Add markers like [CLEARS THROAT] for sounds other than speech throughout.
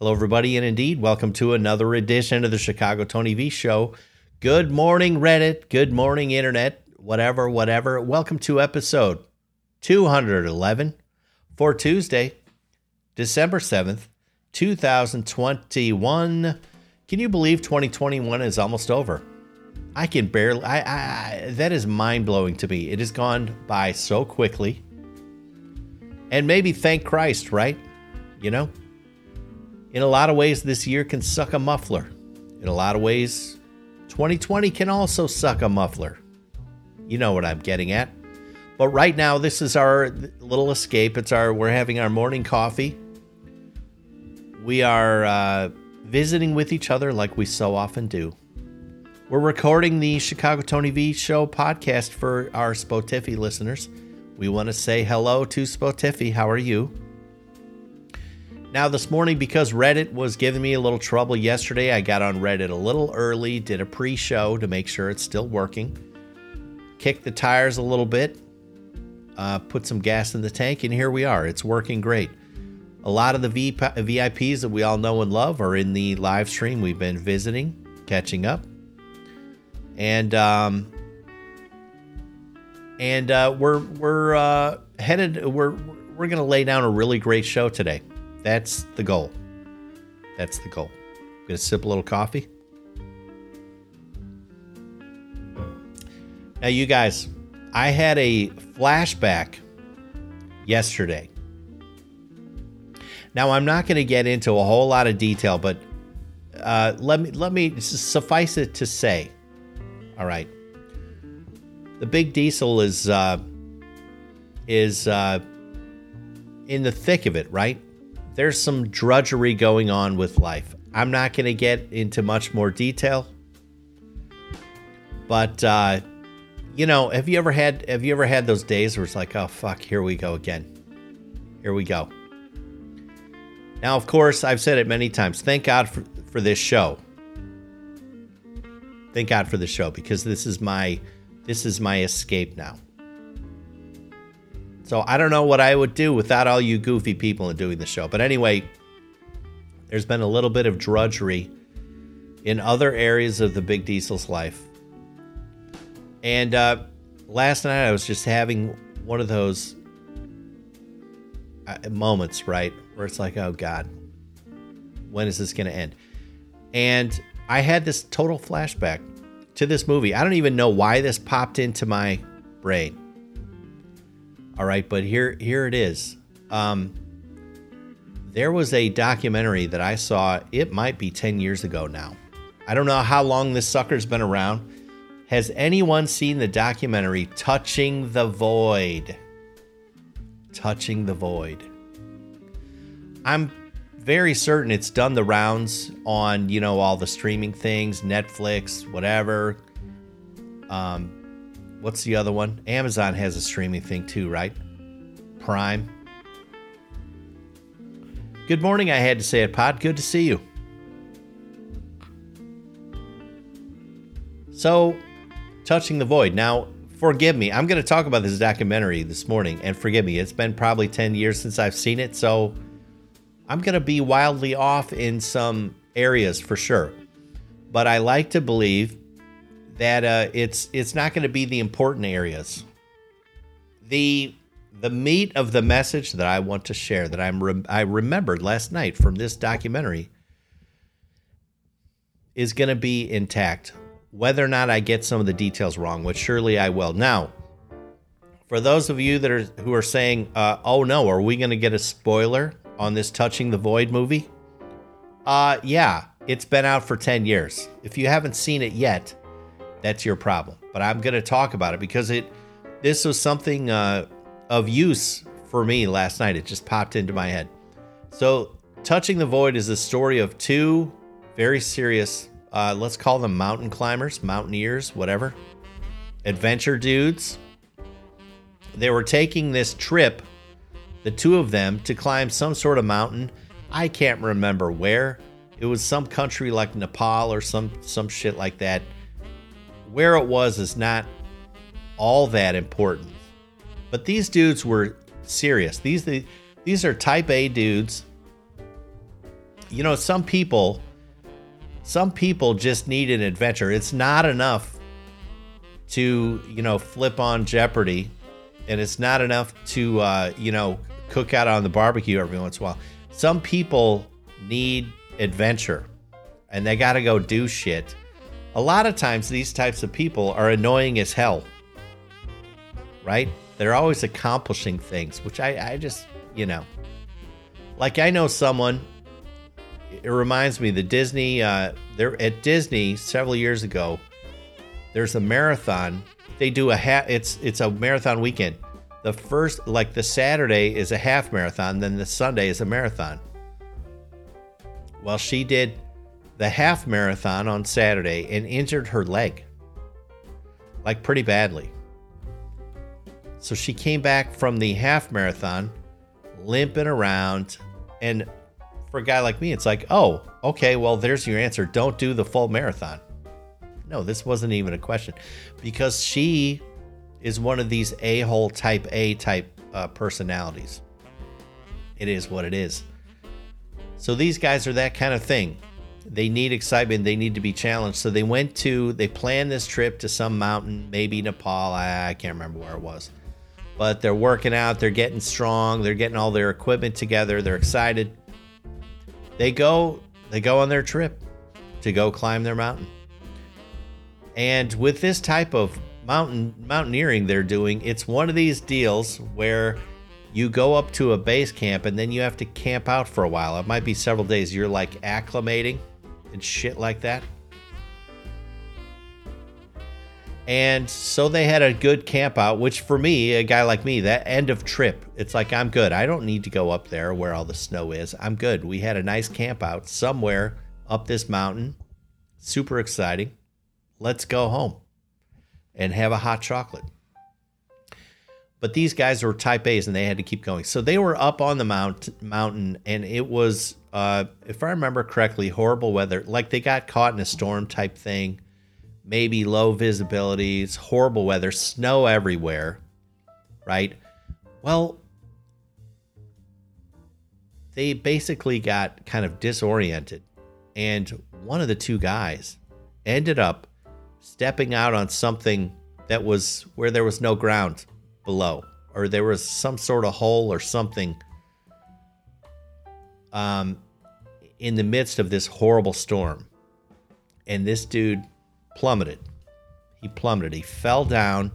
Hello, everybody, and indeed, welcome to another edition of the Chicago Tony V Show. Good morning, Reddit. Good morning, Internet. Whatever, whatever. Welcome to episode 211 for Tuesday, December 7th, 2021. Can you believe 2021 is almost over? I can barely, I, I, that is mind blowing to me. It has gone by so quickly. And maybe thank Christ, right? You know? In a lot of ways, this year can suck a muffler. In a lot of ways, 2020 can also suck a muffler. You know what I'm getting at. But right now, this is our little escape. It's our we're having our morning coffee. We are uh, visiting with each other like we so often do. We're recording the Chicago Tony V Show podcast for our Spotify listeners. We want to say hello to Spotify. How are you? Now, this morning, because Reddit was giving me a little trouble yesterday, I got on Reddit a little early, did a pre show to make sure it's still working, kicked the tires a little bit, uh, put some gas in the tank, and here we are. It's working great. A lot of the VIPs that we all know and love are in the live stream. We've been visiting, catching up, and um, and uh, we're we're uh, headed. We're we're gonna lay down a really great show today. That's the goal. That's the goal. I'm Gonna sip a little coffee. Now, you guys, I had a flashback yesterday. Now, I'm not going to get into a whole lot of detail, but uh, let me let me suffice it to say, all right, the big diesel is uh, is uh, in the thick of it, right? There's some drudgery going on with life. I'm not going to get into much more detail, but uh, you know, have you ever had have you ever had those days where it's like, oh fuck, here we go again, here we go. Now, of course, I've said it many times. Thank God for, for this show. Thank God for the show because this is my this is my escape now. So I don't know what I would do without all you goofy people in doing the show. But anyway, there's been a little bit of drudgery in other areas of the Big Diesel's life. And uh, last night I was just having one of those uh, moments, right? Where it's like, oh God, when is this going to end? And I had this total flashback to this movie. I don't even know why this popped into my brain. All right, but here here it is. Um, there was a documentary that I saw. It might be ten years ago now. I don't know how long this sucker's been around. Has anyone seen the documentary Touching the Void? Touching the Void. I'm very certain it's done the rounds on, you know, all the streaming things, Netflix, whatever. Um, what's the other one? Amazon has a streaming thing too, right? Prime. Good morning, I had to say it, Pod. Good to see you. So, touching the void. Now, forgive me. I'm going to talk about this documentary this morning, and forgive me. It's been probably 10 years since I've seen it, so I'm going to be wildly off in some areas for sure. But I like to believe that uh, it's it's not going to be the important areas. The the meat of the message that I want to share that I'm re- I remembered last night from this documentary is going to be intact. Whether or not I get some of the details wrong, which surely I will. Now, for those of you that are who are saying, uh, "Oh no, are we going to get a spoiler on this Touching the Void movie?" Uh, yeah, it's been out for ten years. If you haven't seen it yet, that's your problem. But I'm going to talk about it because it this was something uh, of use for me last night. It just popped into my head. So, Touching the Void is the story of two very serious, uh, let's call them mountain climbers, mountaineers, whatever, adventure dudes. They were taking this trip, the two of them, to climb some sort of mountain. I can't remember where. It was some country like Nepal or some some shit like that where it was is not all that important. But these dudes were serious. These these are type A dudes you know, some people, some people just need an adventure. It's not enough to, you know, flip on Jeopardy, and it's not enough to, uh, you know, cook out on the barbecue every once in a while. Some people need adventure, and they got to go do shit. A lot of times, these types of people are annoying as hell, right? They're always accomplishing things, which I, I just, you know, like I know someone it reminds me the Disney. Uh, there at Disney several years ago. There's a marathon. They do a half. It's it's a marathon weekend. The first, like the Saturday, is a half marathon. Then the Sunday is a marathon. Well, she did the half marathon on Saturday and injured her leg, like pretty badly. So she came back from the half marathon limping around and for a guy like me, it's like, oh, okay, well, there's your answer. Don't do the full marathon. No, this wasn't even a question because she is one of these a hole type A type uh, personalities. It is what it is. So these guys are that kind of thing. They need excitement. They need to be challenged. So they went to, they planned this trip to some mountain, maybe Nepal. I, can't remember where it was. But they're working out. They're getting strong. They're getting all their equipment together. They're excited they go they go on their trip to go climb their mountain. And with this type of mountain mountaineering they're doing, it's one of these deals where you go up to a base camp and then you have to camp out for a while. It might be several days. You're like acclimating and shit like that. And so they had a good camp out, which for me, a guy like me, that end of trip, it's like I'm good. I don't need to go up there where all the snow is. I'm good. We had a nice camp out somewhere up this mountain. Super exciting. Let's go home and have a hot chocolate. But these guys were type A's and they had to keep going. So they were up on the mount, mountain and it was, uh, if I remember correctly, horrible weather. Like they got caught in a storm type thing maybe low visibility, it's horrible weather, snow everywhere, right? Well, they basically got kind of disoriented. And one of the two guys ended up stepping out on something that was where there was no ground below, or there was some sort of hole or something um, in the midst of this horrible storm. And this dude plummeted. He plummeted. He fell down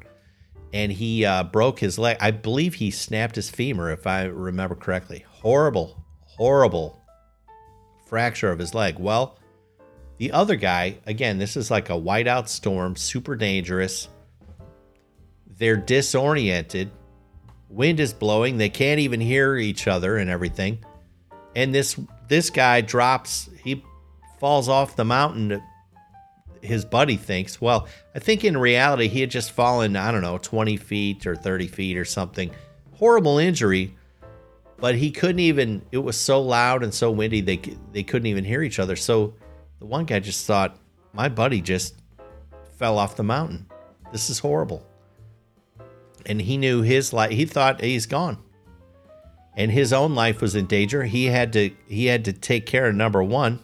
and he uh, broke his leg. I believe he snapped his femur, if I remember correctly. Horrible, horrible fracture of his leg. Well, the other guy, again, this is like a whiteout storm, super dangerous. They're disoriented. Wind is blowing. They can't even hear each other and everything. And this this guy drops. He falls off the mountain his buddy thinks. Well, I think in reality he had just fallen, I don't know, 20 feet or 30 feet or something. Horrible injury, but he couldn't even. It was so loud and so windy they they couldn't even hear each other. So the one guy just thought, my buddy just fell off the mountain. This is horrible. And he knew his life. He thought he's gone, and his own life was in danger. He had to he had to take care of number one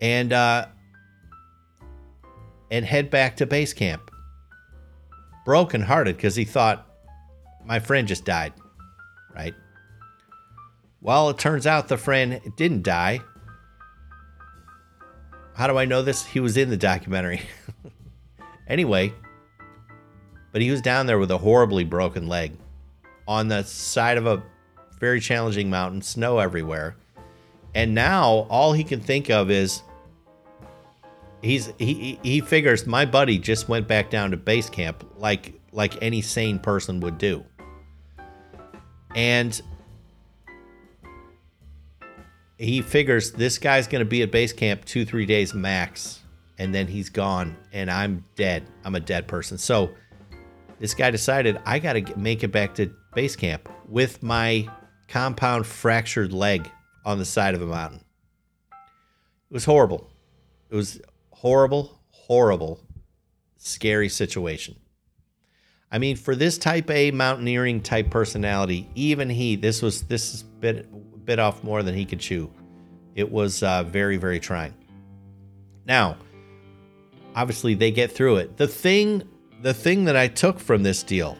and uh, and head back to base camp. Broken hearted because he thought my friend just died, right? Well, it turns out the friend didn't die. How do I know this? He was in the documentary. [LAUGHS] anyway, but he was down there with a horribly broken leg on the side of a very challenging mountain, snow everywhere. And now all he can think of is he's he he figures my buddy just went back down to base camp like like any sane person would do. And he figures this guy's going to be at base camp 2-3 days max and then he's gone and I'm dead. I'm a dead person. So this guy decided I got to make it back to base camp with my compound fractured leg on the side of a mountain. It was horrible. It was horrible, horrible, scary situation. I mean, for this type A mountaineering type personality, even he, this was this has been bit off more than he could chew. It was uh, very, very trying. Now, obviously, they get through it. The thing, the thing that I took from this deal,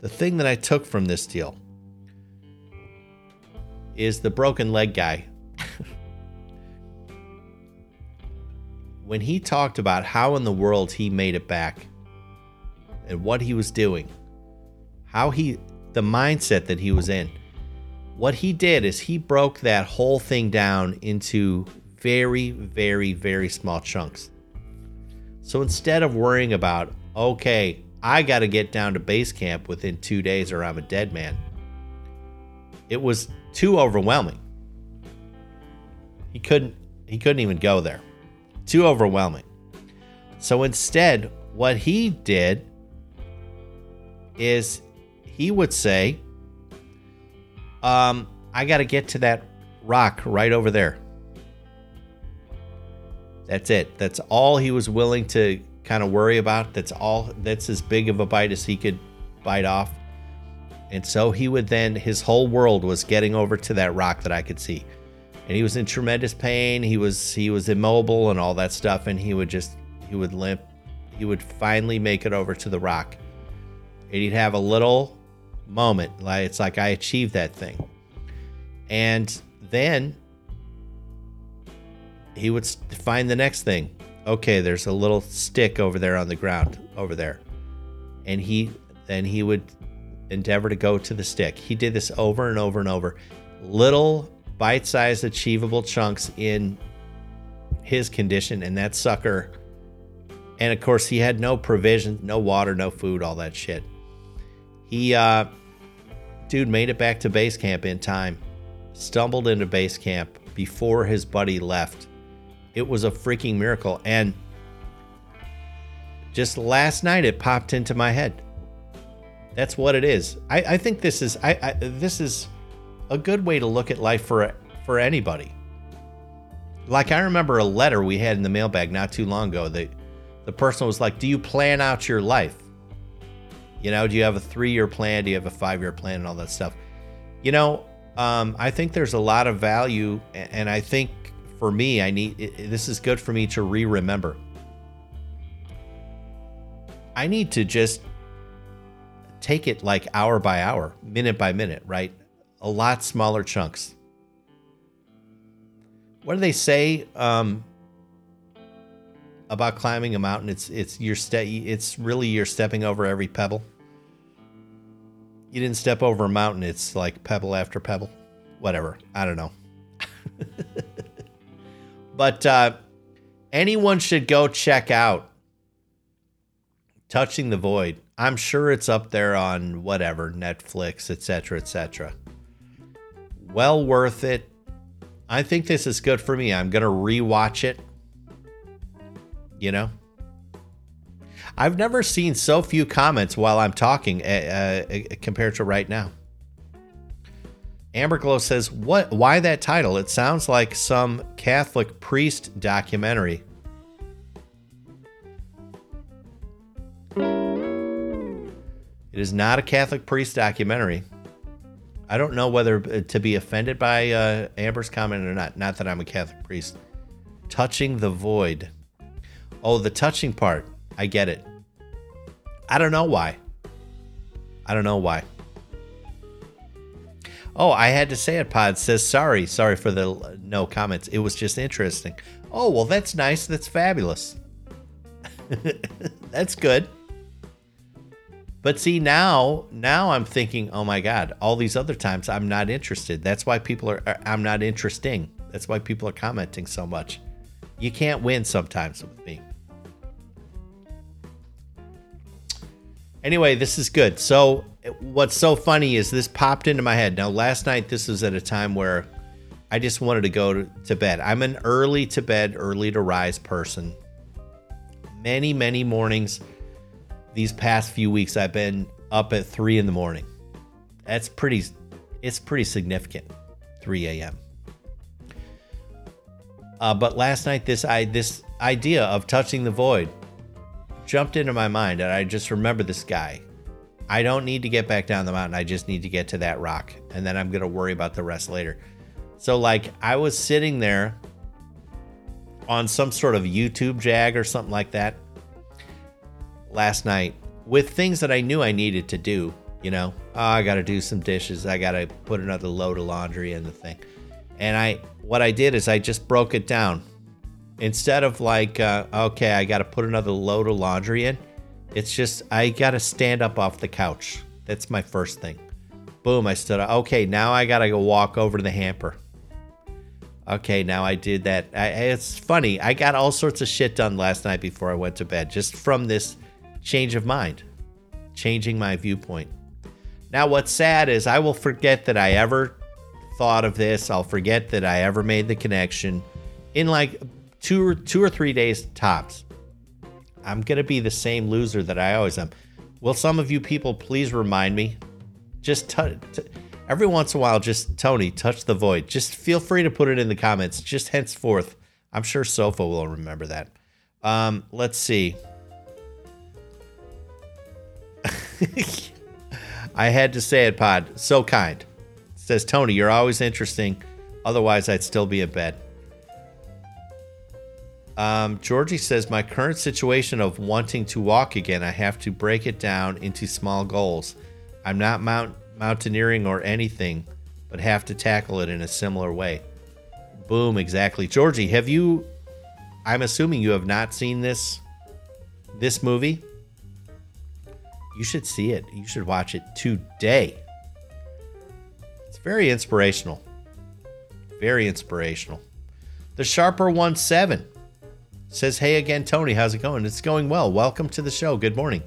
the thing that I took from this deal, is the broken leg guy. [LAUGHS] when he talked about how in the world he made it back and what he was doing, how he, the mindset that he was in, what he did is he broke that whole thing down into very, very, very small chunks. So instead of worrying about, okay, I got to get down to base camp within two days or I'm a dead man, it was too overwhelming. He couldn't he couldn't even go there. Too overwhelming. So instead, what he did is he would say, um, I got to get to that rock right over there. That's it. That's all he was willing to kind of worry about. That's all. That's as big of a bite as he could bite off. And so he would then, his whole world was getting over to that rock that I could see and he was in tremendous pain. He was he was immobile and all that stuff, and he would just he would limp. He would finally make it over to the rock, and he'd have a little moment like it's like I achieved that thing, and then he would find the next thing. Okay, there's a little stick over there on the ground over there, and he then he would endeavor to go to the stick. He did this over and over and over. Little bite sized, achievable chunks in his condition, and that sucker. And of course, he had no provision, no water, no food, all that shit. He, uh, dude, made it back to base camp in time, stumbled into base camp before his buddy left. It was a freaking miracle. And just last night, it popped into my head. That's what it is. I, I think this is I, I this is a good way to look at life for for anybody. Like I remember a letter we had in the mailbag not too long ago. The the person was like, "Do you plan out your life? You know, do you have a three year plan? Do you have a five year plan, and all that stuff?" You know, um, I think there's a lot of value, and I think for me, I need this is good for me to re remember. I need to just take it like hour by hour, minute by minute, right? a lot smaller chunks. What do they say um, about climbing a mountain? It's it's your ste- It's really you're stepping over every pebble. You didn't step over a mountain. It's like pebble after pebble. Whatever. I don't know. [LAUGHS] but uh, anyone should go check out Touching the Void. I'm sure it's up there on whatever Netflix, etc., etc well worth it. I think this is good for me. I'm to rewatch it. You know? I've never seen so few comments while I'm talking uh, uh, compared to right now. Amber Glow says, "What? Why that title? It sounds like some Catholic priest documentary." It is not a Catholic priest documentary. I don't know whether uh, to be offended by uh, Amber's comment or not. Not that I'm a Catholic priest. Touching the void. Oh, the touching part. I get it. I don't know why. I don't know why. Oh, I had to say it. Pod says sorry. Sorry for the no comments. It was just interesting. Oh, well, that's nice. That's fabulous. [LAUGHS] that's good. But see now, now I'm thinking, oh my god, all these other times I'm not interested. That's why people are I'm not interesting. That's why people are commenting so much. You can't win sometimes with me. Anyway, this is good. So what's so funny is this popped into my head. Now last night this was at a time where I just wanted to go to, to bed. I'm an early to bed, early to rise person. Many, many mornings these past few weeks I've been up at three in the morning. That's pretty it's pretty significant. 3 a.m. Uh, but last night this I this idea of touching the void jumped into my mind and I just remember this guy. I don't need to get back down the mountain. I just need to get to that rock. And then I'm going to worry about the rest later. So, like, I was sitting there on some sort of YouTube jag or something like that last night with things that I knew I needed to do. You know, oh, I got to do some dishes. I got to put another load of laundry in the thing. And I, what I did is I just broke it down. Instead of like, uh, okay, I got to put another load of laundry in it's just I gotta stand up off the couch. That's my first thing. Boom, I stood up. Okay, now I gotta go walk over to the hamper. Okay, now I did that. I, it's funny. I got all sorts of shit done last night before I went to bed, just from this change of mind, changing my viewpoint. Now, what's sad is I will forget that I ever thought of this. I'll forget that I ever made the connection in like two or two or three days tops. I'm going to be the same loser that I always am. Will some of you people please remind me? Just t- t- every once in a while, just Tony, touch the void. Just feel free to put it in the comments. Just henceforth, I'm sure Sofa will remember that. Um, let's see. [LAUGHS] I had to say it, Pod. So kind. says Tony, you're always interesting. Otherwise, I'd still be in bed. Um, Georgie says, My current situation of wanting to walk again, I have to break it down into small goals. I'm not mount- mountaineering or anything, but have to tackle it in a similar way. Boom, exactly. Georgie, have you. I'm assuming you have not seen this this movie. You should see it. You should watch it today. It's very inspirational. Very inspirational. The Sharper 1 7 says, Hey again, Tony, how's it going? It's going well. Welcome to the show. Good morning.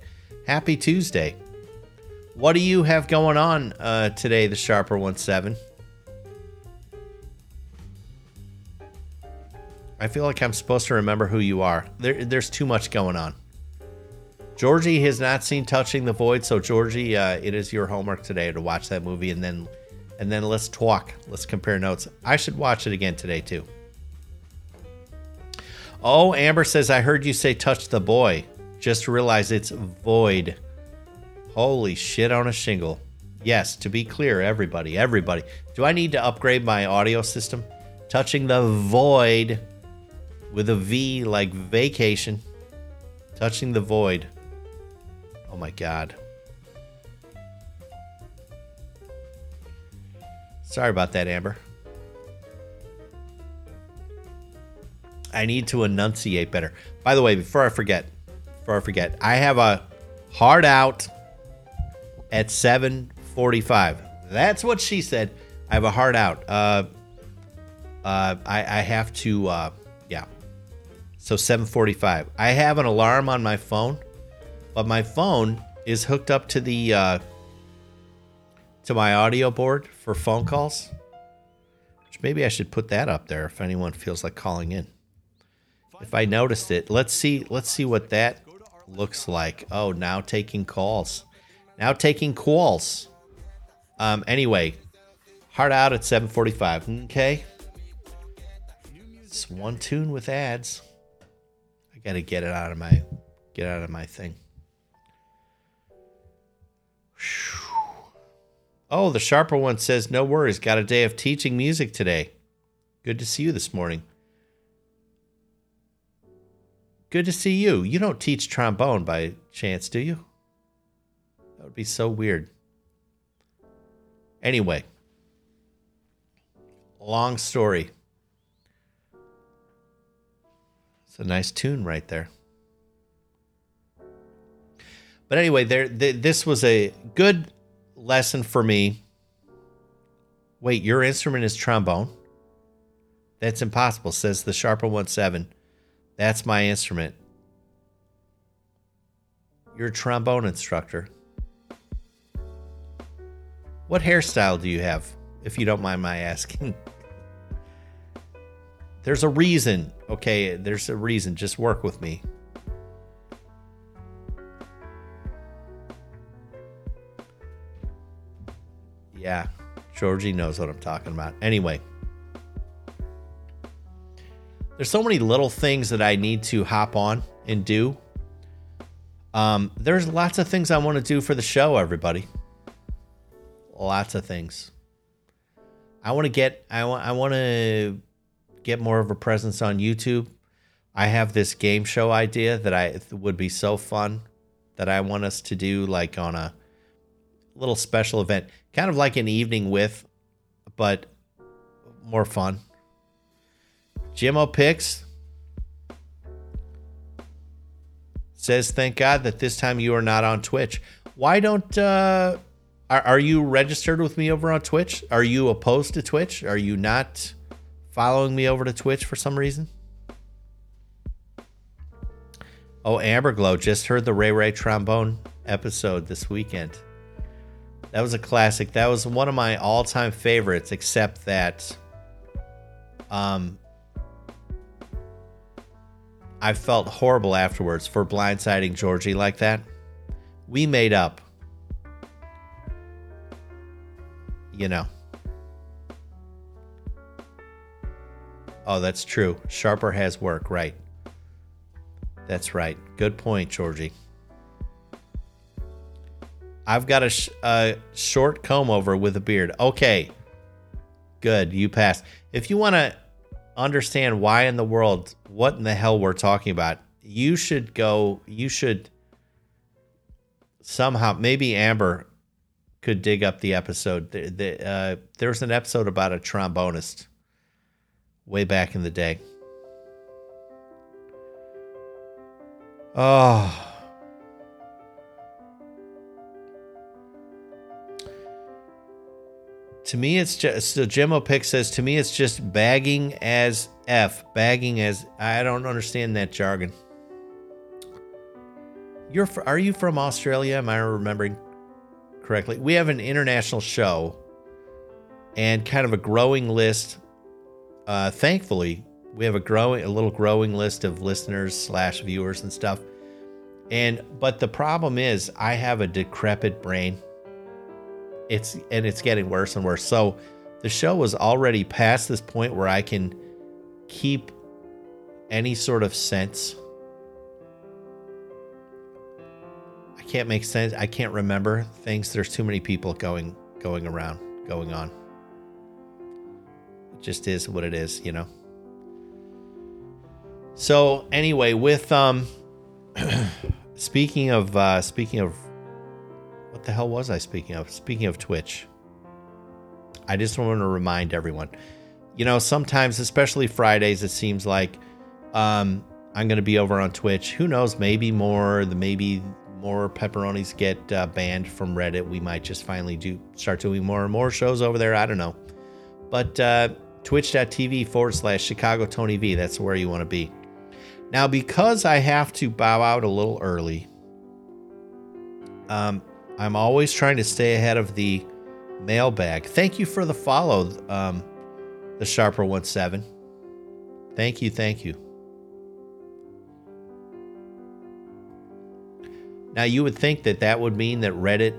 Happy Tuesday. What do you have going on uh, today, the Sharper 17? I feel like I'm supposed to remember who you are. There, there's too much going on. Georgie has not seen Touching the Void, so Georgie, uh, it is your homework today to watch that movie and then and then let's talk. Let's compare notes. I should watch it again today too. Oh, Amber says, I heard you say touch the boy. Just realize it's void. Holy shit on a shingle. Yes, to be clear, everybody, everybody. Do I need to upgrade my audio system? Touching the void with a V like vacation. Touching the void. Oh my god. Sorry about that, Amber. I need to enunciate better. By the way, before I forget, before I forget, I have a hard out at 7:45. That's what she said. I have a hard out. Uh, uh, I, I have to, uh, yeah. So 7:45. I have an alarm on my phone, but my phone is hooked up to the uh, to my audio board for phone calls. Which maybe I should put that up there if anyone feels like calling in if I noticed it. Let's see. Let's see what that looks like. Oh, now taking calls. Now taking calls. Um. Anyway, hard out at 7:45. Okay. It's one tune with ads. I gotta get it out of my get out of my thing. Oh, the sharper one says, "No worries. Got a day of teaching music today. Good to see you this morning." Good to see you. You don't teach trombone by chance, do you? That would be so weird. Anyway, long story. It's a nice tune right there. But anyway, there th- this was a good lesson for me. Wait, your instrument is trombone? That's impossible, says the Sharper 17. That's my instrument. You're a trombone instructor. What hairstyle do you have, if you don't mind my asking? [LAUGHS] There's a reason, okay? There's a reason. Just work with me. Yeah, Georgie knows what I'm talking about. Anyway. There's so many little things that I need to hop on and do. Um, there's lots of things I want to do for the show, everybody. Lots of things. I want to get I want I want to get more of a presence on YouTube. I have this game show idea that I would be so fun that I want us to do like on a little special event, kind of like an evening with, but more fun. Jimmo Picks says, "Thank God that this time you are not on Twitch. Why don't uh, are, are you registered with me over on Twitch? Are you opposed to Twitch? Are you not following me over to Twitch for some reason?" Oh, Amberglow just heard the Ray Ray trombone episode this weekend. That was a classic. That was one of my all-time favorites, except that um I felt horrible afterwards for blindsiding Georgie like that. We made up. You know. Oh, that's true. Sharper has work, right. That's right. Good point, Georgie. I've got a, sh- a short comb over with a beard. Okay. Good. You passed. If you want to understand why in the world, what in the hell we're talking about, you should go, you should somehow, maybe Amber could dig up the episode. The, the, uh, there was an episode about a trombonist way back in the day. Oh. To me, it's just so Jimmo Pick says to me it's just bagging as F, bagging as I don't understand that jargon. You're are you from Australia? Am I remembering correctly? We have an international show and kind of a growing list. Uh, thankfully, we have a growing a little growing list of listeners slash viewers and stuff and but the problem is i have a decrepit brain it's and it's getting worse and worse. So the show was already past this point where i can keep any sort of sense. I can't make sense i can't remember things. There's too many people going going around going on. It just is what it is you know? So anyway, with um, [CLEARS THROAT] speaking of uh, speaking of, what the hell was I speaking of? Speaking of Twitch, I just want to remind everyone. You know, sometimes, especially Fridays, it seems like um, I'm going to be over on Twitch. Who knows? Maybe more. The maybe more pepperonis get uh, banned from Reddit. We might just finally do start doing more and more shows over there. I don't know, but uh, twitch.tv forward slash Chicago Tony V. That's where you want to be. Now, because I have to bow out a little early, um, I'm always trying to stay ahead of the mailbag. Thank you for the follow, um, the Sharper One Seven. Thank you, thank you. Now, you would think that that would mean that Reddit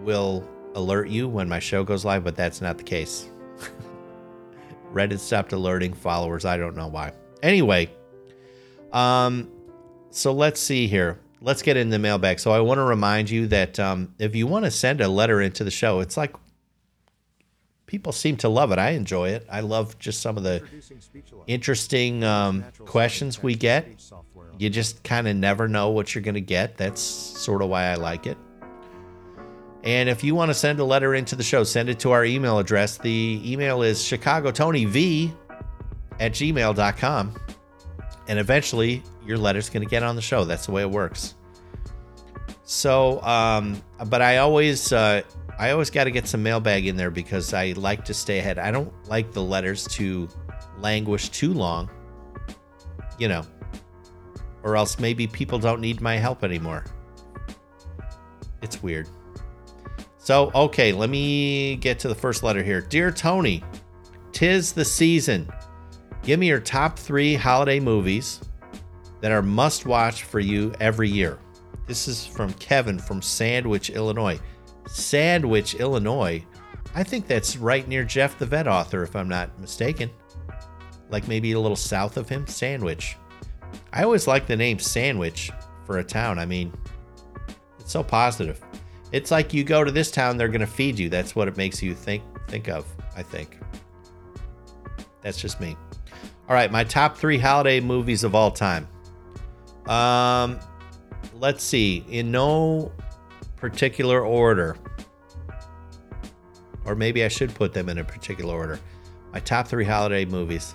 will alert you when my show goes live, but that's not the case. [LAUGHS] Reddit stopped alerting followers. I don't know why. Anyway, um, so let's see here. Let's get in the mailbag. So I want to remind you that um, if you want to send a letter into the show, it's like people seem to love it. I enjoy it. I love just some of the interesting um, questions we get. You just kind of never know what you're going to get. That's sort of why I like it. And if you want to send a letter into the show, send it to our email address. The email is chicagotonyv at gmail.com and eventually your letter's going to get on the show. That's the way it works. So, um, but I always, uh, I always got to get some mailbag in there because I like to stay ahead. I don't like the letters to languish too long, you know, or else maybe people don't need my help anymore. It's weird. So, okay, let me get to the first letter here. Dear Tony, tis the season. Give me your top three holiday movies that are must watch for you every year. This is from Kevin from Sandwich, Illinois. Sandwich, Illinois. I think that's right near Jeff the Vet author, if I'm not mistaken. Like maybe a little south of him. Sandwich. I always like the name Sandwich for a town. I mean, It's so positive. It's like you go to this town, they're going to feed you. That's what it makes you think think of, I think. That's just me. All right, my top 3 holiday movies of all time. Um let's see, in no particular order. Or maybe I should put them in a particular order. My top 3 holiday movies.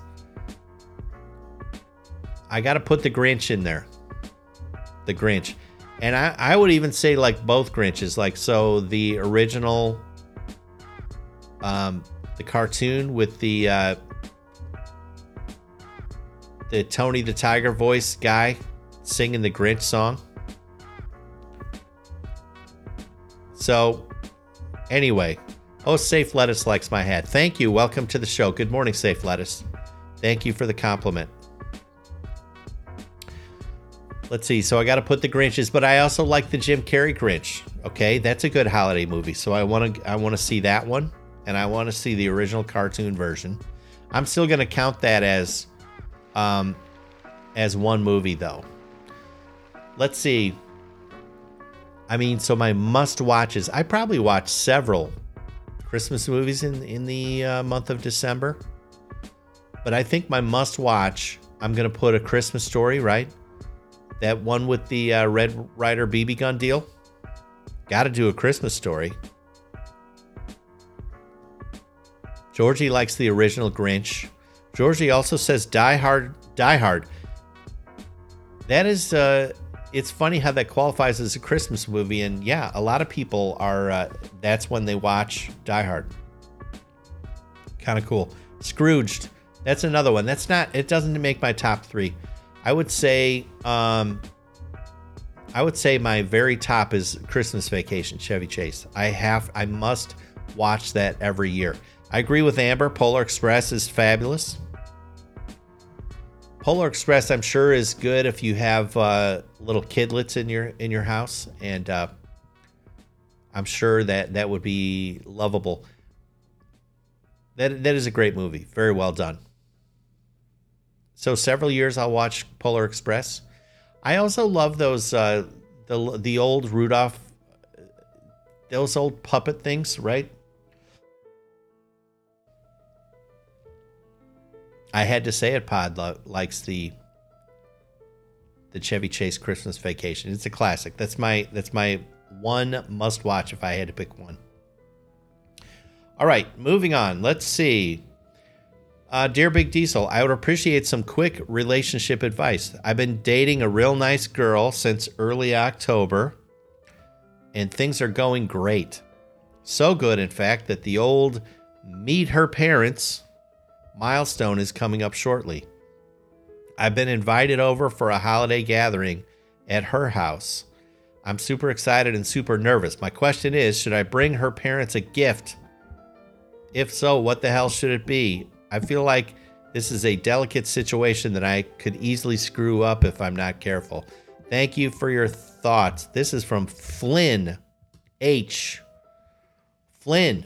I got to put the Grinch in there. The Grinch. And I, I would even say like both Grinches. Like, so the original, um, the cartoon with the, uh, the Tony the Tiger voice guy singing the Grinch song. So, anyway, oh, Safe Lettuce likes my hat. Thank you. Welcome to the show. Good morning, Safe Lettuce. Thank you for the compliment. Let's see. So I got to put the Grinches, but I also like the Jim Carrey Grinch. Okay, that's a good holiday movie. So I want to I want to see that one, and I want to see the original cartoon version. I'm still going to count that as um as one movie though. Let's see. I mean, so my must watches. I probably watched several Christmas movies in in the uh, month of December, but I think my must watch. I'm going to put a Christmas story right that one with the uh, Red Ryder BB gun deal. Got to do a Christmas story. Georgie likes the original Grinch. Georgie also says Die Hard. Die Hard. That is, uh, it's funny how that qualifies as a Christmas movie, and yeah, a lot of people are. Uh, that's when they watch Die Hard. Kind of cool. Scrooged. That's another one. That's not. It doesn't make my top three. I would say um, I would say my very top is Christmas Vacation, Chevy Chase. I have I must watch that every year. I agree with Amber. Polar Express is fabulous. Polar Express, I'm sure, is good if you have uh, little kidlets in your in your house, and uh, I'm sure that that would be lovable. That that is a great movie. Very well done. So several years I'll watch Polar Express. I also love those uh, the the old Rudolph, those old puppet things, right? I had to say it. Pod lo- likes the the Chevy Chase Christmas Vacation. It's a classic. That's my that's my one must watch if I had to pick one. All right, moving on. Let's see. Uh, Dear Big Diesel, I would appreciate some quick relationship advice. I've been dating a real nice girl since early October, and things are going great. So good, in fact, that the old meet her parents milestone is coming up shortly. I've been invited over for a holiday gathering at her house. I'm super excited and super nervous. My question is should I bring her parents a gift? If so, what the hell should it be? I feel like this is a delicate situation that I could easily screw up if I'm not careful. Thank you for your thoughts. This is from Flynn H. Flynn.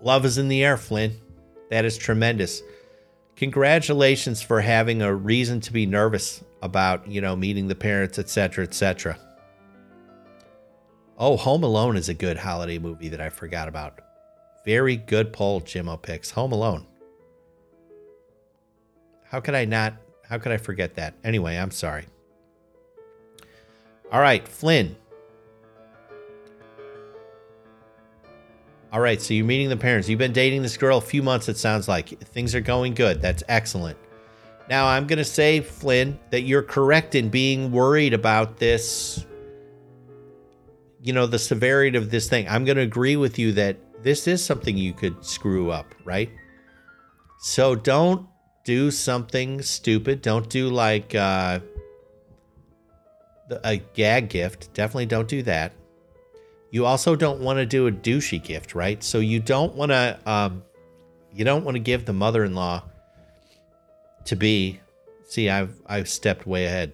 Love is in the air, Flynn. That is tremendous. Congratulations for having a reason to be nervous about, you know, meeting the parents, etc., etc. Oh, Home Alone is a good holiday movie that I forgot about. Very good poll, Jimmo picks. Home Alone. How could I not? How could I forget that? Anyway, I'm sorry. All right, Flynn. All right, so you're meeting the parents. You've been dating this girl a few months, it sounds like. Things are going good. That's excellent. Now, I'm going to say, Flynn, that you're correct in being worried about this, you know, the severity of this thing. I'm going to agree with you that this is something you could screw up, right? So don't do something stupid. Don't do like uh, a gag gift. Definitely don't do that. You also don't want to do a douchey gift, right? So you don't want to um, you don't want to give the mother-in-law to be. See, I've I've stepped way ahead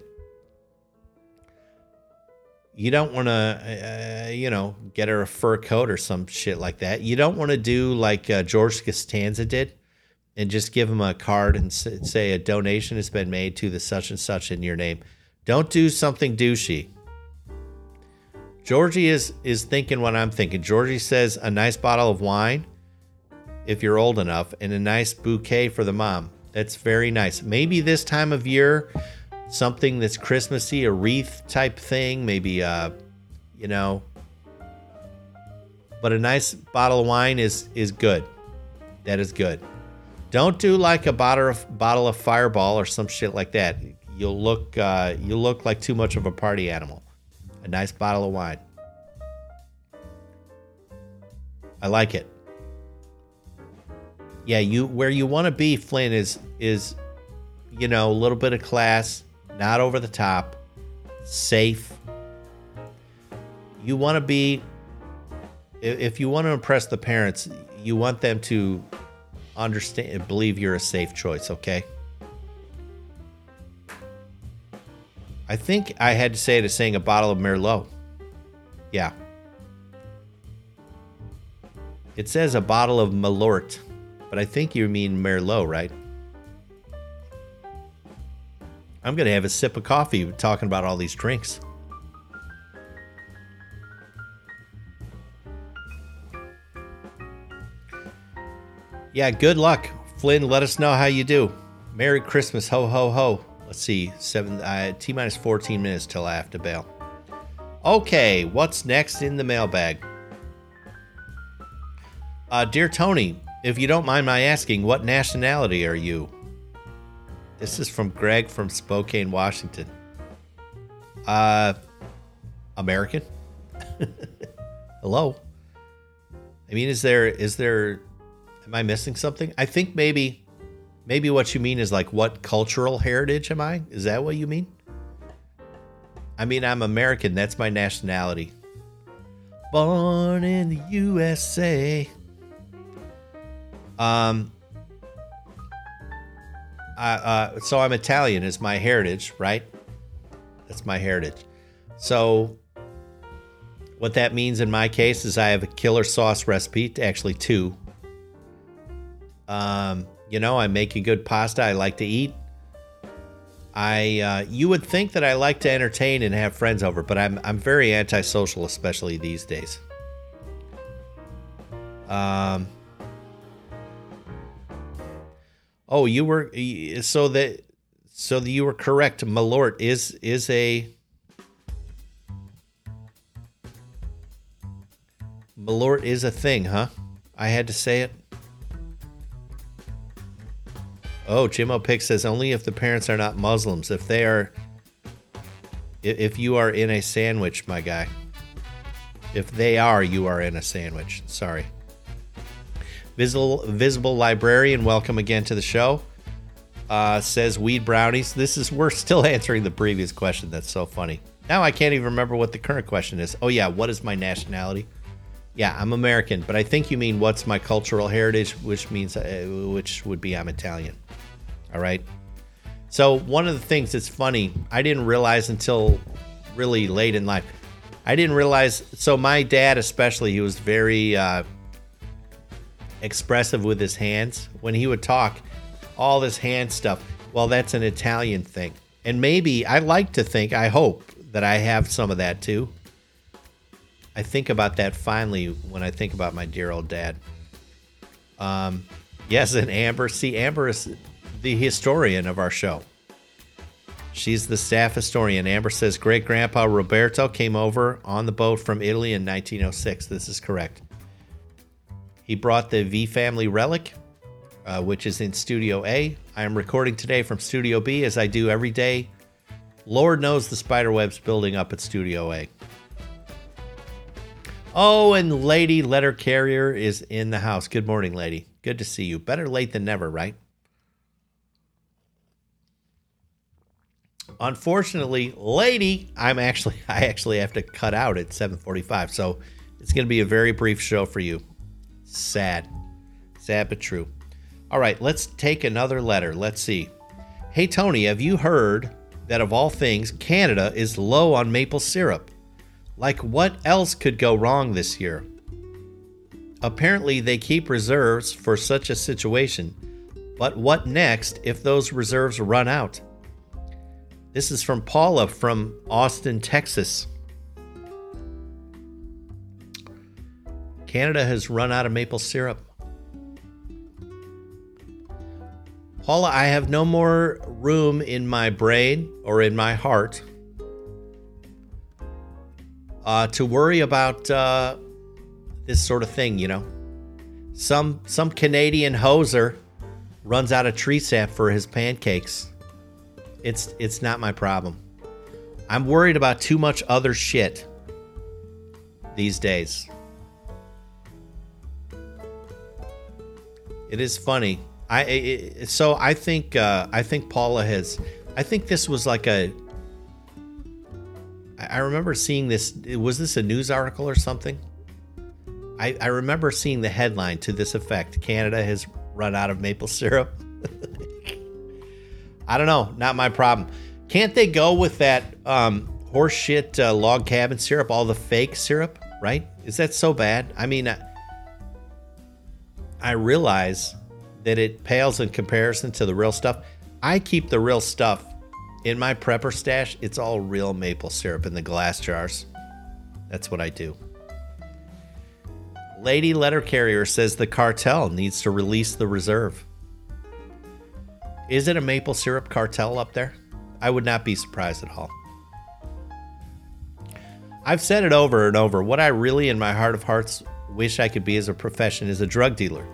you don't want to, uh, you know, get her a fur coat or some shit like that. You don't want to do like uh, George Costanza did and just give him a card and say a donation has been made to the such and such in your name. Don't do something douchey. Georgie is is thinking what I'm thinking. Georgie says a nice bottle of wine if you're old enough and a nice bouquet for the mom. That's very nice. Maybe this time of year something that's Christmassy, a wreath type thing, maybe uh you know, but a nice bottle of wine is is good. That is good. Don't do like a bottle of bottle of Fireball or some shit like that. You'll look uh, you look like too much of a party animal. A nice bottle of wine. I like it. Yeah, you where you want to be, Flynn, is is you know a little bit of class, not over the top, safe. You want to be if you want to impress the parents, you want them to understand, believe you're a safe choice, okay? I think I had to say to saying a bottle of Merlot. Yeah. It says a bottle of Malort, but I think you mean Merlot, right? I'm going to have a sip of coffee talking about all these drinks. Yeah, good luck. Flynn, let us know how you do. Merry Christmas. Ho, ho, ho. Let's see. Seven, uh, T minus 14 minutes till I have to bail. Okay, what's next in the mailbag? Uh, dear Tony, if you don't mind my asking, what nationality are you? This is from Greg from Spokane, Washington. Uh, American? [LAUGHS] Hello? I mean, is there is there Am I missing something? I think maybe maybe what you mean is like what cultural heritage am I? Is that what you mean? I mean, I'm American. That's my nationality. Born in the USA. Um I, uh, so I'm Italian is my heritage, right? That's my heritage. So what that means in my case is I have a killer sauce recipe, actually two. Um, you know, I make a good pasta. I like to eat. I uh, you would think that I like to entertain and have friends over, but I'm I'm very antisocial, especially these days. Um. Oh, you were so that so you were correct. Malort is is a Malort is a thing, huh? I had to say it. Oh, Jim O'Pick says only if the parents are not Muslims. If they are, if you are in a sandwich, my guy. If they are, you are in a sandwich. Sorry. Visible, visible librarian, welcome again to the show. Uh, says weed brownies. This is we're still [LAUGHS] answering the previous question. That's so funny. Now I can't even remember what the current question is. Oh yeah, what is my nationality? Yeah, I'm American, but I think you mean what's my cultural heritage, which means uh, which would be I'm Italian. All right. So, one of the things that's funny, I didn't realize until really late in life. I didn't realize. So, my dad, especially, he was very uh, expressive with his hands. When he would talk, all this hand stuff, well, that's an Italian thing. And maybe I like to think, I hope that I have some of that too. I think about that finally when I think about my dear old dad. Um, yes, and Amber. See, Amber is the historian of our show. She's the staff historian. Amber says great grandpa Roberto came over on the boat from Italy in 1906. This is correct. He brought the V family relic, uh, which is in Studio A. I am recording today from Studio B as I do every day. Lord knows the spider web's building up at Studio A. Oh, and Lady Letter Carrier is in the house. Good morning, lady. Good to see you. Better late than never, right? unfortunately, lady, I'm actually [LAUGHS] I actually have to cut out at 7:45, so it's going to be a very brief show for you. Sad, sad but true. All right, let's take another letter. Let's see. Hey Tony, have you heard that of all things, Canada is low on maple syrup? Like what else could go wrong this year? Apparently, they keep reserves for such a situation. But what next if those reserves run out? This is from Paula from Austin, Texas. Canada has run out of maple syrup. Paula, I have no more room in my brain or in my heart uh, to worry about uh, this sort of thing. You know, some some Canadian hoser runs out of tree sap for his pancakes. It's it's not my problem. I'm worried about too much other shit these days. It is funny. I it, so I think uh, I think Paula has. I think this was like a. I remember seeing this. Was this a news article or something? I, I remember seeing the headline to this effect: Canada has run out of maple syrup. [LAUGHS] I don't know. Not my problem. Can't they go with that um, horseshit uh, log cabin syrup, all the fake syrup, right? Is that so bad? I mean, I, I realize that it pales in comparison to the real stuff. I keep the real stuff in my prepper stash. It's all real maple syrup in the glass jars. That's what I do. Lady Letter Carrier says the cartel needs to release the reserve. Is it a maple syrup cartel up there? I would not be surprised at all. I've said it over and over. What I really, in my heart of hearts, wish I could be as a profession is a drug dealer,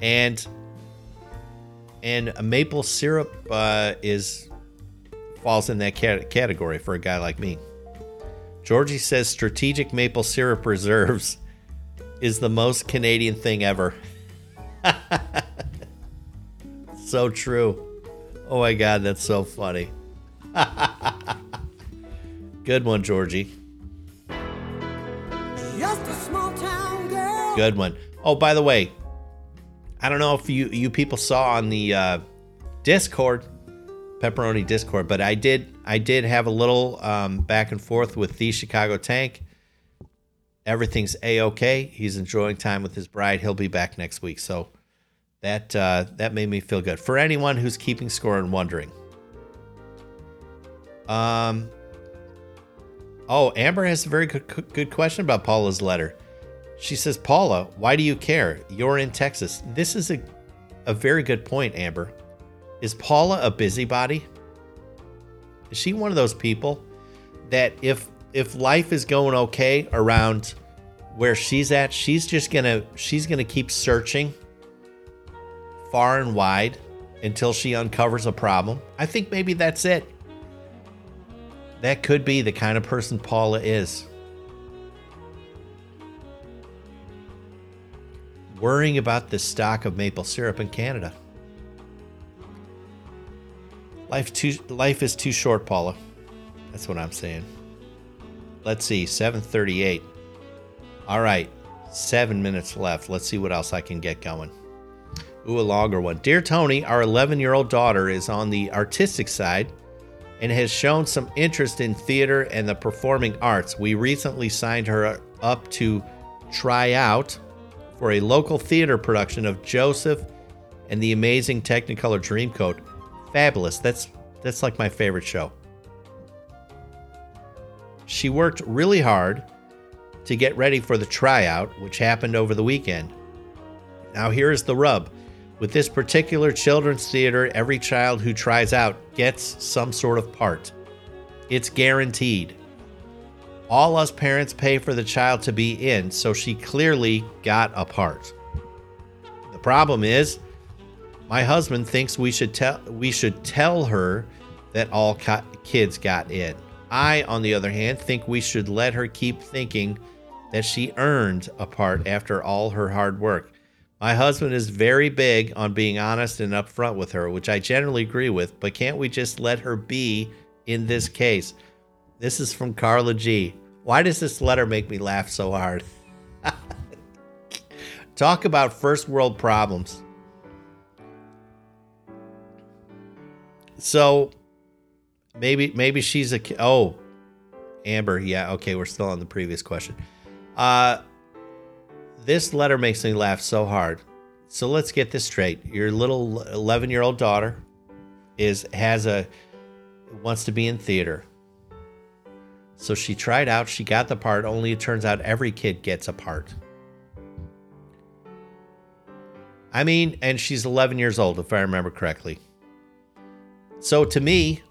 and and a maple syrup uh, is falls in that cat- category for a guy like me. Georgie says strategic maple syrup reserves is the most Canadian thing ever. [LAUGHS] so true. Oh my God, that's so funny. [LAUGHS] Good one, Georgie. Good one. Oh, by the way, I don't know if you you people saw on the uh, Discord, pepperoni Discord, but I did I did have a little um, back and forth with the Chicago Tank. Everything's a okay. He's enjoying time with his bride. He'll be back next week, so that uh, that made me feel good. For anyone who's keeping score and wondering, um, oh, Amber has a very good good question about Paula's letter. She says, Paula, why do you care? You're in Texas. This is a, a very good point, Amber. Is Paula a busybody? Is she one of those people that if if life is going okay around where she's at, she's just gonna she's gonna keep searching far and wide until she uncovers a problem? I think maybe that's it. That could be the kind of person Paula is. worrying about the stock of maple syrup in Canada. Life too life is too short, Paula. That's what I'm saying. Let's see, 738. All right, seven minutes left. Let's see what else I can get going. Ooh, a longer one. Dear Tony, our 11 year old daughter is on the artistic side and has shown some interest in theater and the performing arts. We recently signed her up to try out for a local theater production of Joseph and the Amazing Technicolor Dreamcoat. Fabulous. That's that's like my favorite show. She worked really hard to get ready for the tryout, which happened over the weekend. Now here's the rub. With this particular children's theater, every child who tries out gets some sort of part. It's guaranteed. All us parents pay for the child to be in, so she clearly got a part. The problem is, my husband thinks we should tell we should tell her that all co- kids got in. I, on the other hand, think we should let her keep thinking that she earned a part after all her hard work. My husband is very big on being honest and upfront with her, which I generally agree with, but can't we just let her be in this case? This is from Carla G. Why does this letter make me laugh so hard? [LAUGHS] Talk about first world problems. So maybe maybe she's a oh Amber, yeah, okay, we're still on the previous question. Uh this letter makes me laugh so hard. So let's get this straight. Your little 11-year-old daughter is has a wants to be in theater. So she tried out, she got the part, only it turns out every kid gets a part. I mean, and she's 11 years old, if I remember correctly. So to me,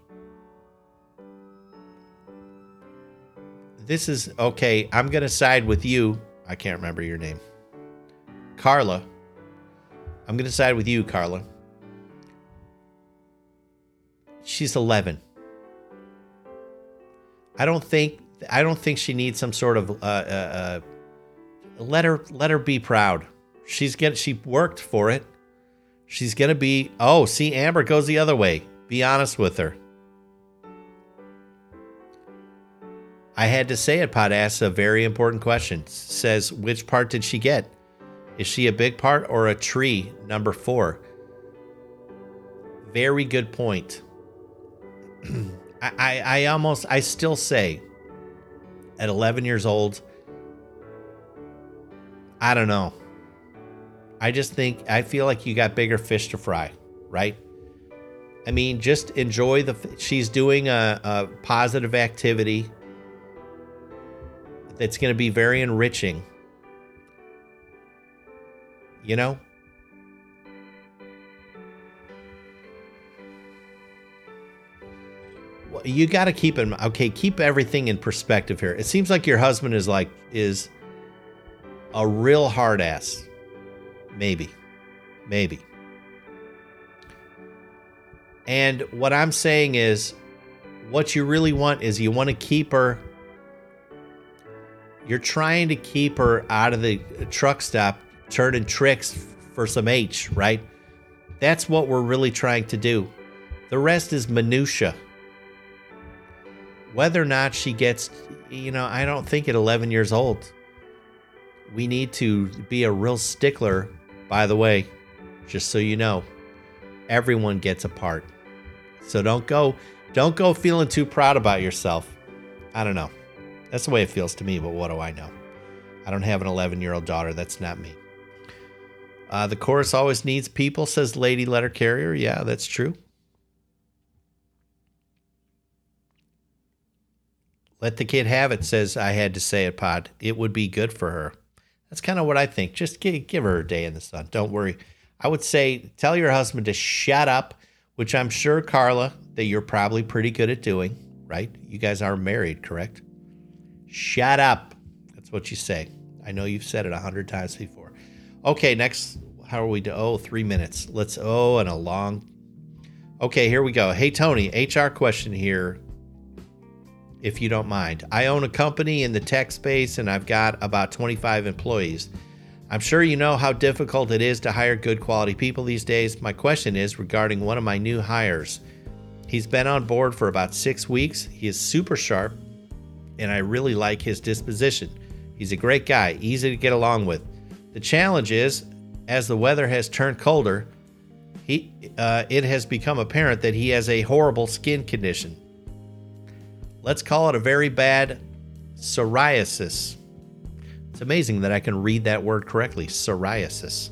this is okay. I'm going to side with you. I can't remember your name. Carla. I'm going to side with you, Carla. She's 11. I don't think I don't think she needs some sort of uh, uh, uh, let her let her be proud. She's get she worked for it. She's gonna be. Oh, see, Amber goes the other way. Be honest with her. I had to say it. Pod asks a very important question. Says which part did she get? Is she a big part or a tree? Number four. Very good point. [CLEARS THROAT] I, I, I almost I still say at 11 years old, I don't know. I just think I feel like you got bigger fish to fry, right? I mean, just enjoy the. She's doing a, a positive activity that's going to be very enriching. You know? you got to keep in okay keep everything in perspective here it seems like your husband is like is a real hard ass maybe maybe and what i'm saying is what you really want is you want to keep her you're trying to keep her out of the uh, truck stop turning tricks for some h right that's what we're really trying to do the rest is minutia whether or not she gets, you know, I don't think at 11 years old, we need to be a real stickler. By the way, just so you know, everyone gets a part. So don't go, don't go feeling too proud about yourself. I don't know. That's the way it feels to me, but what do I know? I don't have an 11 year old daughter. That's not me. Uh, the chorus always needs people, says Lady Letter Carrier. Yeah, that's true. Let the kid have it, says I had to say it, Pod. It would be good for her. That's kind of what I think. Just give, give her a day in the sun. Don't worry. I would say tell your husband to shut up, which I'm sure, Carla, that you're probably pretty good at doing, right? You guys are married, correct? Shut up. That's what you say. I know you've said it a hundred times before. Okay, next. How are we? Do? Oh, three minutes. Let's. Oh, and a long. Okay, here we go. Hey, Tony, HR question here if you don't mind. I own a company in the tech space and I've got about 25 employees. I'm sure you know how difficult it is to hire good quality people these days. My question is regarding one of my new hires. He's been on board for about six weeks. He is super sharp, and I really like his disposition. He's a great guy, easy to get along with. The challenge is, as the weather has turned colder, he, uh, it has become apparent that he has a horrible skin condition. Let's call it a very bad psoriasis. It's amazing that I can read that word correctly. Psoriasis.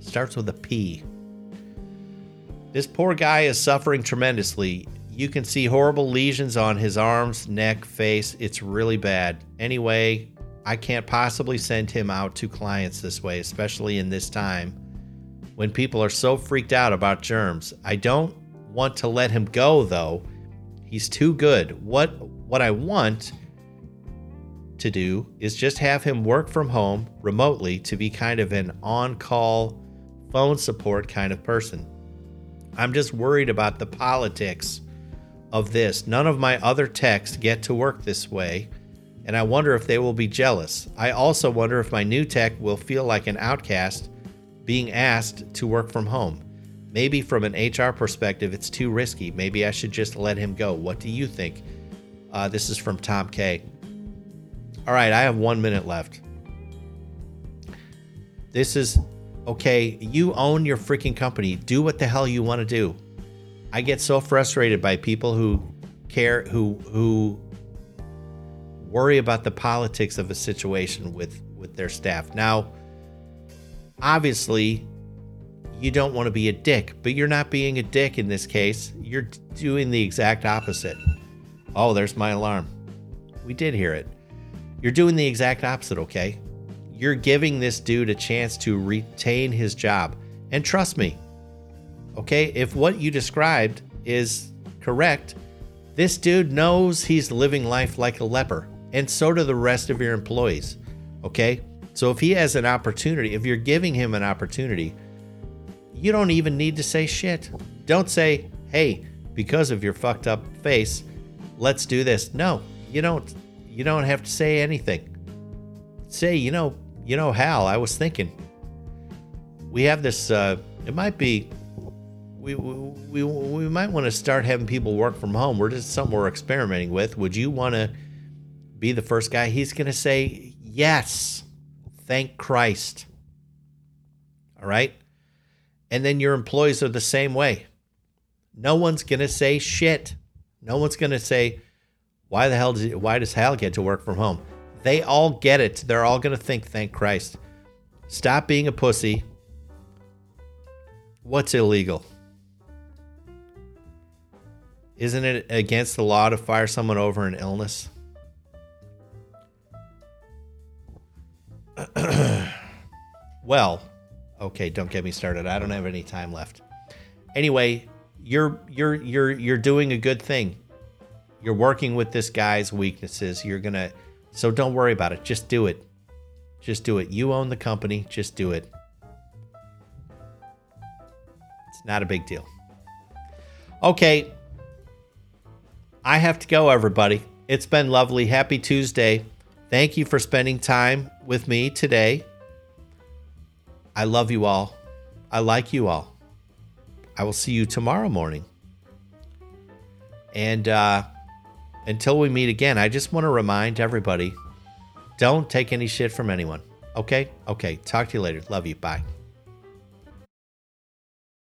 Starts with a P. This poor guy is suffering tremendously. You can see horrible lesions on his arms, neck, face. It's really bad. Anyway, I can't possibly send him out to clients this way, especially in this time when people are so freaked out about germs. I don't want to let him go, though He's too good. What what I want to do is just have him work from home remotely to be kind of an on-call phone support kind of person. I'm just worried about the politics of this. None of my other techs get to work this way, and I wonder if they will be jealous. I also wonder if my new tech will feel like an outcast being asked to work from home. Maybe from an HR perspective, it's too risky. Maybe I should just let him go. What do you think? Uh, this is from Tom K. All right, I have one minute left. This is okay. You own your freaking company. Do what the hell you want to do. I get so frustrated by people who care, who who worry about the politics of a situation with with their staff. Now, obviously, you don't want to be a dick, but you're not being a dick in this case. You're doing the exact opposite. Oh, there's my alarm. We did hear it. You're doing the exact opposite, okay? you're giving this dude a chance to retain his job. And trust me, okay, if what you described is correct, this dude knows he's living life like a leper, and so do the rest of your employees. Okay? So if he has an opportunity, if you're giving him an opportunity, you don't even need to say shit. Don't say, hey, because of your fucked up face, let's do this. No, you don't you don't have to say anything. Say, you know, you know, Hal, I was thinking. We have this uh it might be we, we, we might want to start having people work from home. We're just something we're experimenting with. Would you want to be the first guy? He's going to say, Yes. Thank Christ. All right. And then your employees are the same way. No one's going to say shit. No one's going to say, Why the hell does, why does Hal get to work from home? They all get it. They're all to think, Thank Christ. Stop being a pussy. What's illegal? Isn't it against the law to fire someone over an illness? [CLEARS THROAT] well, okay, don't get me started. I don't have any time left. Anyway, you're you're you're you're doing a good thing. You're working with this guy's weaknesses. You're going to so don't worry about it. Just do it. Just do it. You own the company. Just do it. It's not a big deal. Okay, I have to go, everybody. It's been lovely. Happy Tuesday. Thank you for spending time with me today. I love you all. I like you all. I will see you tomorrow morning. And uh, until we meet again, I just want to remind everybody don't take any shit from anyone. Okay? Okay. Talk to you later. Love you. Bye.